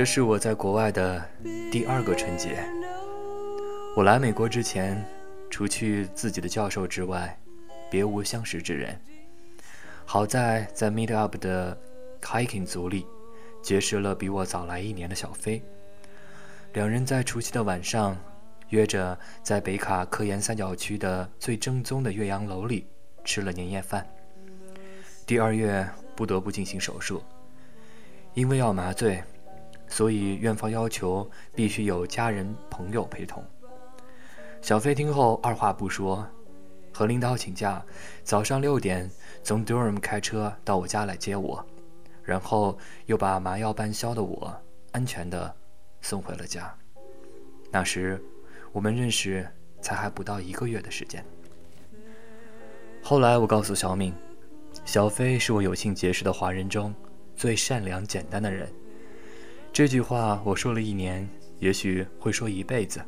这是我在国外的第二个春节。我来美国之前，除去自己的教授之外，别无相识之人。好在在 Meet Up 的 Hiking 组里。结识了比我早来一年的小飞，两人在除夕的晚上约着在北卡科研三角区的最正宗的岳阳楼里吃了年夜饭。第二月不得不进行手术，因为要麻醉，所以院方要求必须有家人朋友陪同。小飞听后二话不说，和领导请假，早上六点从 Durham 开车到我家来接我。然后又把麻药半消的我安全的送回了家。那时我们认识才还不到一个月的时间。后来我告诉小敏，小飞是我有幸结识的华人中最善良简单的人。这句话我说了一年，也许会说一辈子。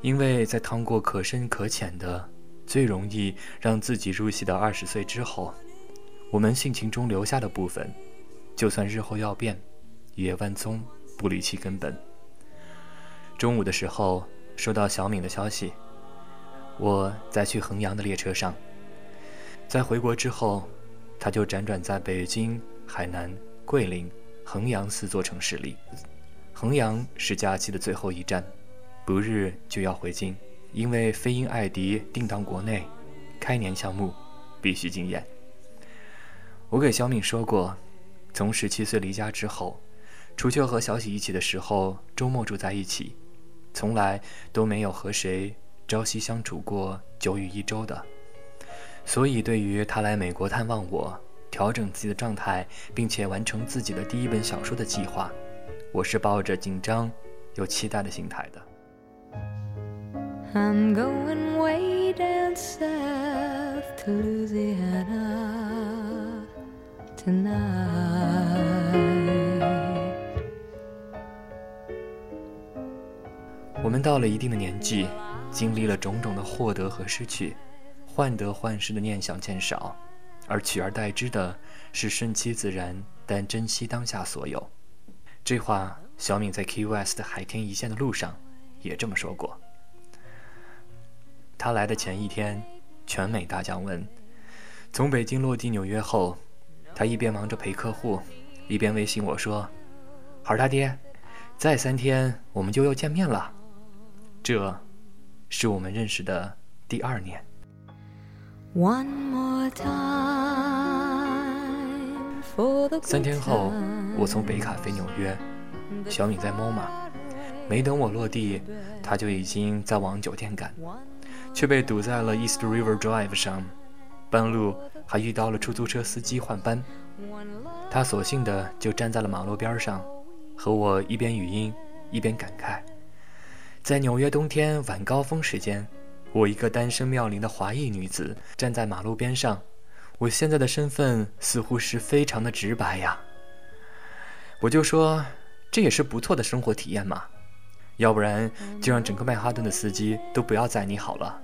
因为在趟过可深可浅的、最容易让自己入戏的二十岁之后。我们性情中留下的部分，就算日后要变，也万宗不离其根本。中午的时候收到小敏的消息，我在去衡阳的列车上。在回国之后，他就辗转在北京、海南、桂林、衡阳四座城市里。衡阳是假期的最后一站，不日就要回京，因为飞鹰艾迪定档国内，开年项目必须惊艳。我给小敏说过，从十七岁离家之后，除却和小喜一起的时候，周末住在一起，从来都没有和谁朝夕相处过久于一周的。所以，对于他来美国探望我，调整自己的状态，并且完成自己的第一本小说的计划，我是抱着紧张又期待的心态的。I'm going way down south to Louisiana. 我们到了一定的年纪，经历了种种的获得和失去，患得患失的念想渐少，而取而代之的是顺其自然，但珍惜当下所有。这话，小敏在 Key West 海天一线的路上也这么说过。他来的前一天，全美大降温，从北京落地纽约后。他一边忙着陪客户，一边微信我说：“孩儿他爹，再三天我们就要见面了。”这，是我们认识的第二年。三天后，我从北卡飞纽约，小米在 MoMA，没等我落地，他就已经在往酒店赶，却被堵在了 East River Drive 上，半路。还遇到了出租车司机换班，他索性的就站在了马路边上，和我一边语音一边感慨，在纽约冬天晚高峰时间，我一个单身妙龄的华裔女子站在马路边上，我现在的身份似乎是非常的直白呀。我就说这也是不错的生活体验嘛，要不然就让整个曼哈顿的司机都不要载你好了。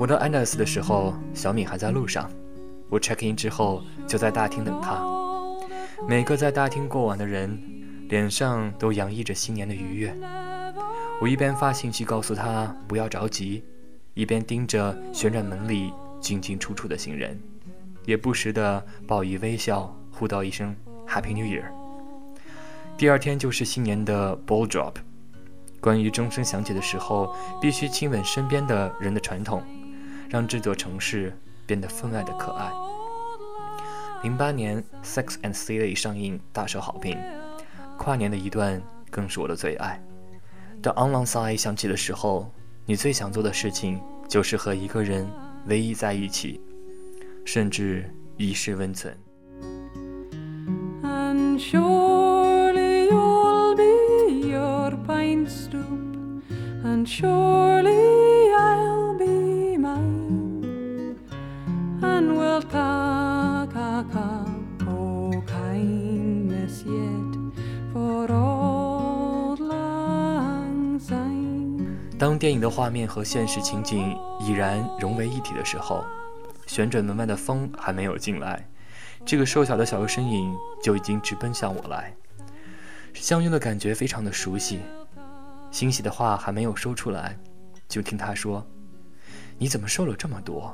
我到安德斯的时候，小米还在路上。我 check in 之后就在大厅等他。每个在大厅过往的人，脸上都洋溢着新年的愉悦。我一边发信息告诉他不要着急，一边盯着旋转门里进进出出的行人，也不时的报以微笑，互道一声 Happy New Year。第二天就是新年的 ball drop，关于钟声响起的时候必须亲吻身边的人的传统。让这座城市变得分外的可爱。零八年《Sex and City》上映大受好评，跨年的一段更是我的最爱。当《Online Side》响起的时候，你最想做的事情就是和一个人唯一在一起，甚至一世温存。影的画面和现实情景已然融为一体的时候，旋转门外的风还没有进来，这个瘦小的小身影就已经直奔向我来。相拥的感觉非常的熟悉，欣喜的话还没有说出来，就听他说：“你怎么瘦了这么多？”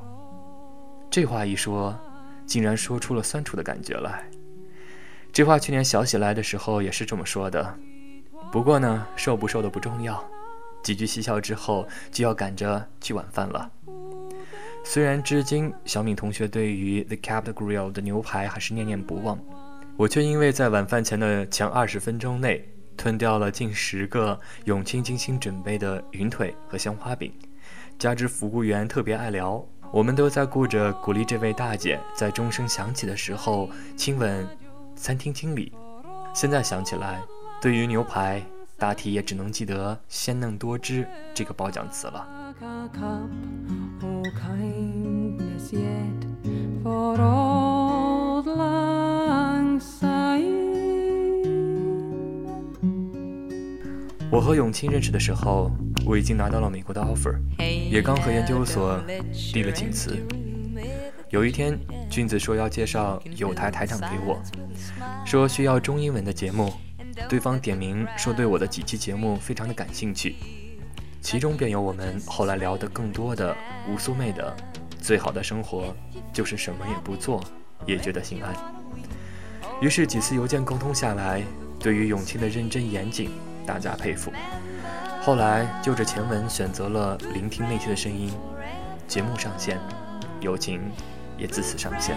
这话一说，竟然说出了酸楚的感觉来。这话去年小喜来的时候也是这么说的，不过呢，瘦不瘦的不重要。几句嬉笑之后，就要赶着去晚饭了。虽然至今小敏同学对于 The c a p t Grill 的牛排还是念念不忘，我却因为在晚饭前的前二十分钟内吞掉了近十个永清精心准备的云腿和香花饼，加之服务员特别爱聊，我们都在顾着鼓励这位大姐在钟声响起的时候亲吻餐厅经理。现在想起来，对于牛排。大体也只能记得“鲜嫩多汁”这个褒奖词了。我和永清认识的时候，我已经拿到了美国的 offer，也刚和研究所递了请辞。有一天，君子说要介绍有台台长给我，说需要中英文的节目。对方点名说对我的几期节目非常的感兴趣，其中便有我们后来聊得更多的吴苏妹的最好的生活就是什么也不做也觉得心安。于是几次邮件沟通下来，对于永清的认真严谨大家佩服。后来就着前文选择了聆听内心的声音，节目上线，友情也自此上线。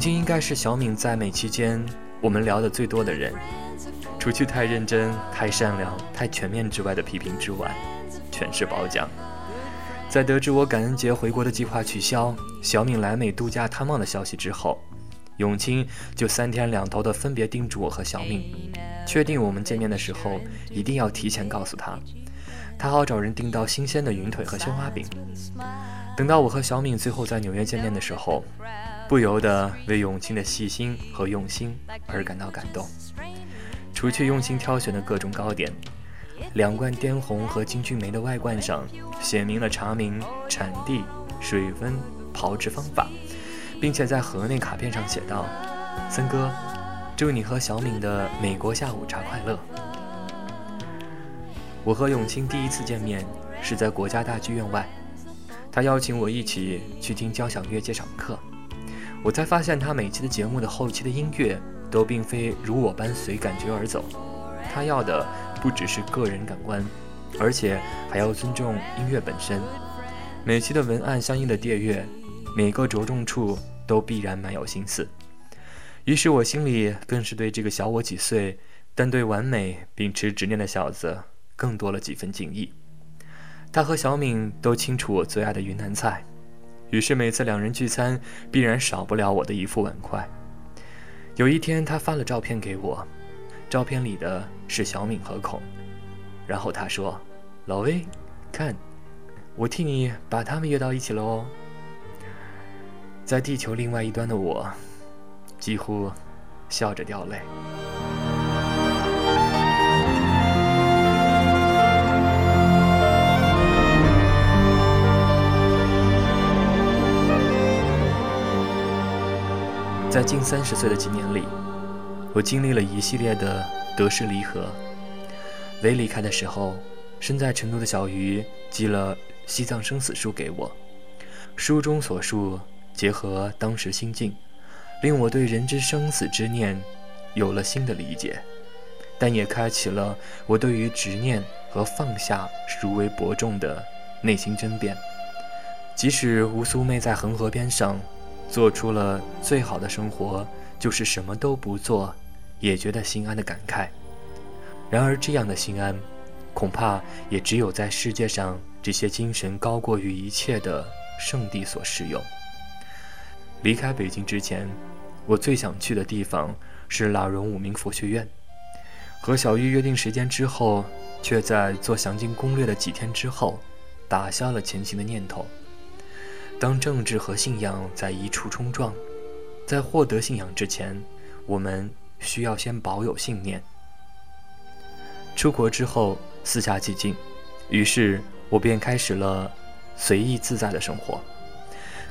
永清应该是小敏在美期间我们聊得最多的人，除去太认真、太善良、太全面之外的批评之外，全是褒奖。在得知我感恩节回国的计划取消，小敏来美度假探望的消息之后，永清就三天两头的分别叮嘱我和小敏，确定我们见面的时候一定要提前告诉他，他好找人订到新鲜的云腿和鲜花饼。等到我和小敏最后在纽约见面的时候。不由得为永清的细心和用心而感到感动。除去用心挑选的各种糕点，两罐滇红和金骏眉的外罐上写明了茶名、产地、水温、炮制方法，并且在盒内卡片上写道：“森哥，祝你和小敏的美国下午茶快乐。”我和永清第一次见面是在国家大剧院外，他邀请我一起去听交响乐鉴赏课。我才发现，他每期的节目的后期的音乐都并非如我般随感觉而走，他要的不只是个人感官，而且还要尊重音乐本身。每期的文案相应的调乐，每个着重处都必然蛮有心思。于是我心里更是对这个小我几岁，但对完美秉持执念的小子更多了几分敬意。他和小敏都清楚我最爱的云南菜。于是每次两人聚餐，必然少不了我的一副碗筷。有一天，他发了照片给我，照片里的是小敏和孔。然后他说：“老魏，看，我替你把他们约到一起了哦。”在地球另外一端的我，几乎笑着掉泪。在近三十岁的几年里，我经历了一系列的得失离合。唯离开的时候，身在成都的小鱼寄了《西藏生死书》给我，书中所述结合当时心境，令我对人之生死之念有了新的理解，但也开启了我对于执念和放下孰为伯仲的内心争辩。即使吴苏妹在恒河边上。做出了最好的生活，就是什么都不做，也觉得心安的感慨。然而，这样的心安，恐怕也只有在世界上这些精神高过于一切的圣地所适用。离开北京之前，我最想去的地方是喇荣武明佛学院。和小玉约定时间之后，却在做详尽攻略的几天之后，打消了前行的念头。当政治和信仰在一处冲撞，在获得信仰之前，我们需要先保有信念。出国之后，四下寂静，于是我便开始了随意自在的生活。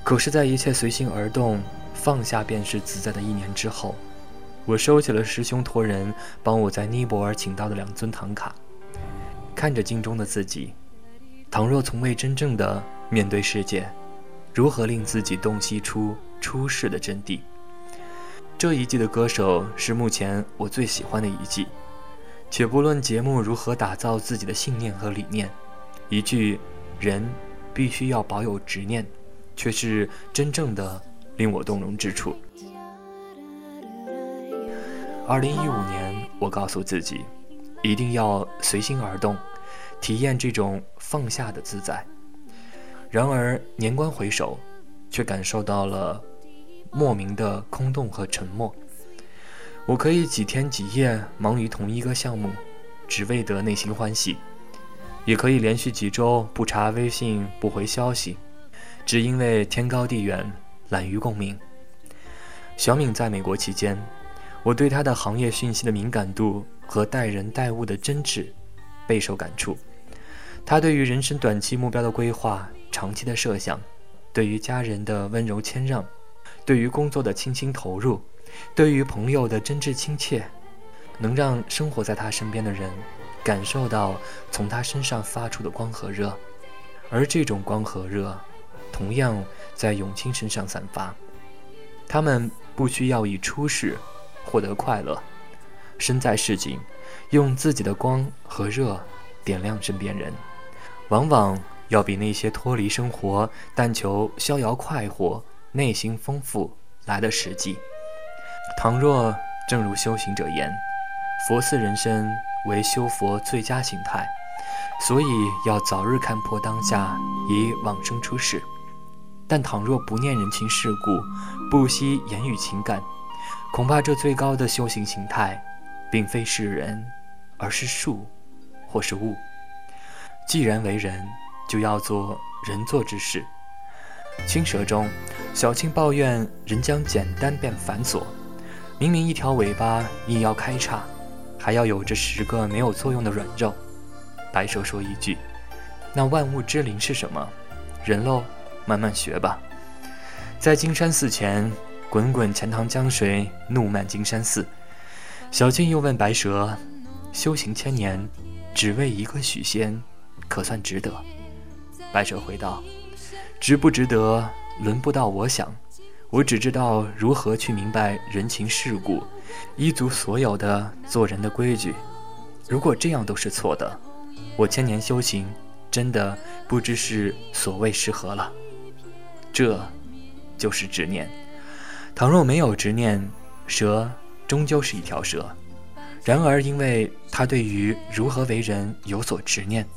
可是，在一切随心而动、放下便是自在的一年之后，我收起了师兄托人帮我在尼泊尔请到的两尊唐卡，看着镜中的自己，倘若从未真正的面对世界，如何令自己洞悉出出世的真谛？这一季的歌手是目前我最喜欢的一季，且不论节目如何打造自己的信念和理念，一句“人必须要保有执念”。却是真正的令我动容之处。二零一五年，我告诉自己，一定要随心而动，体验这种放下的自在。然而年关回首，却感受到了莫名的空洞和沉默。我可以几天几夜忙于同一个项目，只为得内心欢喜；也可以连续几周不查微信、不回消息。只因为天高地远，懒于共鸣。小敏在美国期间，我对她的行业讯息的敏感度和待人待物的真挚备受感触。她对于人生短期目标的规划、长期的设想，对于家人的温柔谦让，对于工作的倾心投入，对于朋友的真挚亲切，能让生活在他身边的人感受到从他身上发出的光和热，而这种光和热。同样在永清身上散发，他们不需要以出世获得快乐，身在市井，用自己的光和热点亮身边人，往往要比那些脱离生活但求逍遥快活、内心丰富来的实际。倘若正如修行者言，佛似人生为修佛最佳形态，所以要早日看破当下，以往生出世。但倘若不念人情世故，不惜言语情感，恐怕这最高的修行形态，并非是人，而是树，或是物。既然为人，就要做人做之事。青蛇中，小青抱怨人将简单变繁琐，明明一条尾巴硬要开叉，还要有着十个没有作用的软肉。白蛇说一句：“那万物之灵是什么？人喽。”慢慢学吧，在金山寺前，滚滚钱塘江水怒漫金山寺。小青又问白蛇：“修行千年，只为一个许仙，可算值得？”白蛇回道：“值不值得，轮不到我想。我只知道如何去明白人情世故，依足所有的做人的规矩。如果这样都是错的，我千年修行，真的不知是所谓是何了。”这，就是执念。倘若没有执念，蛇终究是一条蛇。然而，因为他对于如何为人有所执念，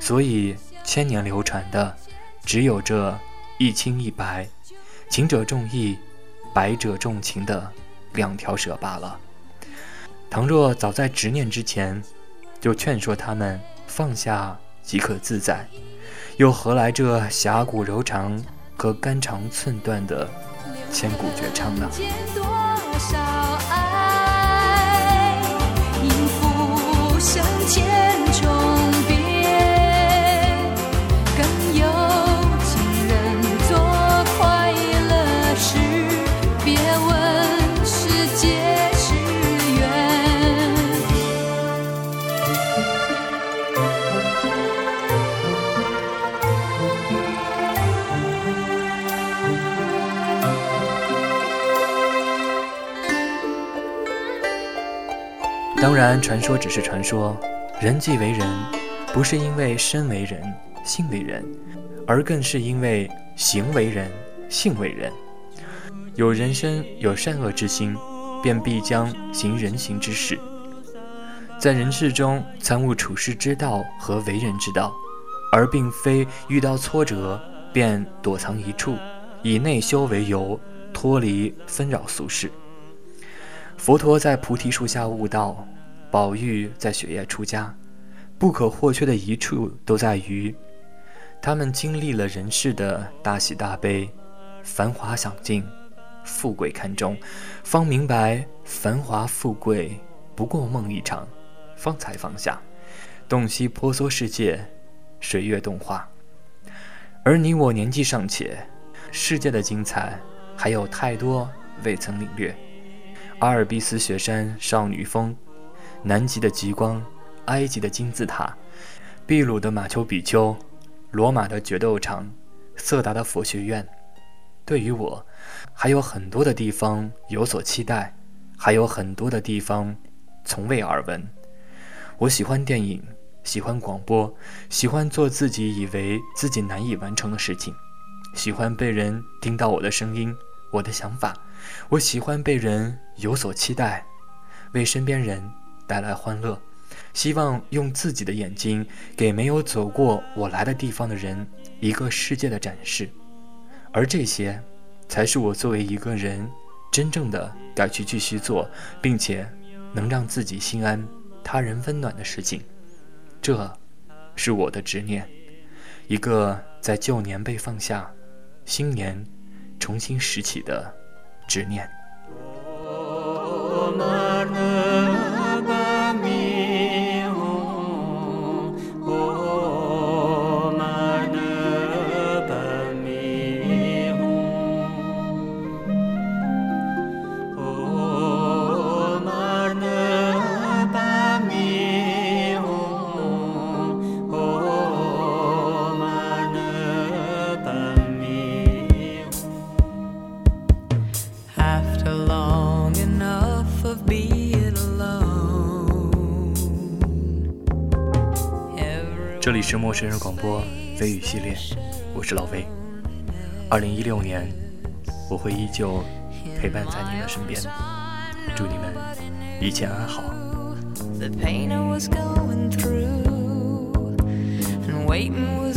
所以千年流传的只有这一青一白，情者重义，白者重情的两条蛇罢了。倘若早在执念之前，就劝说他们放下即可自在，又何来这侠骨柔肠？和肝肠寸断的千古绝唱呢？然，传说只是传说。人既为人，不是因为身为人、性为人，而更是因为行为人、性为人。有人生有善恶之心，便必将行人行之事。在人世中参悟处世之道和为人之道，而并非遇到挫折便躲藏一处，以内修为由，脱离纷扰俗世。佛陀在菩提树下悟道，宝玉在雪夜出家，不可或缺的一处都在于，他们经历了人世的大喜大悲，繁华享尽，富贵看重，方明白繁华富贵不过梦一场，方才放下，洞悉婆娑世界，水月动画。而你我年纪尚且，世界的精彩还有太多未曾领略。阿尔卑斯雪山少女峰，南极的极光，埃及的金字塔，秘鲁的马丘比丘，罗马的决斗场，色达的佛学院，对于我，还有很多的地方有所期待，还有很多的地方从未耳闻。我喜欢电影。喜欢广播，喜欢做自己以为自己难以完成的事情，喜欢被人听到我的声音、我的想法。我喜欢被人有所期待，为身边人带来欢乐。希望用自己的眼睛给没有走过我来的地方的人一个世界的展示，而这些，才是我作为一个人真正的该去继续做，并且能让自己心安、他人温暖的事情。这，是我的执念，一个在旧年被放下，新年重新拾起的执念。是陌生人广播飞语系列，我是老飞。二零一六年，我会依旧陪伴在您的身边，祝你们一切安好。The pain I was going through and waiting was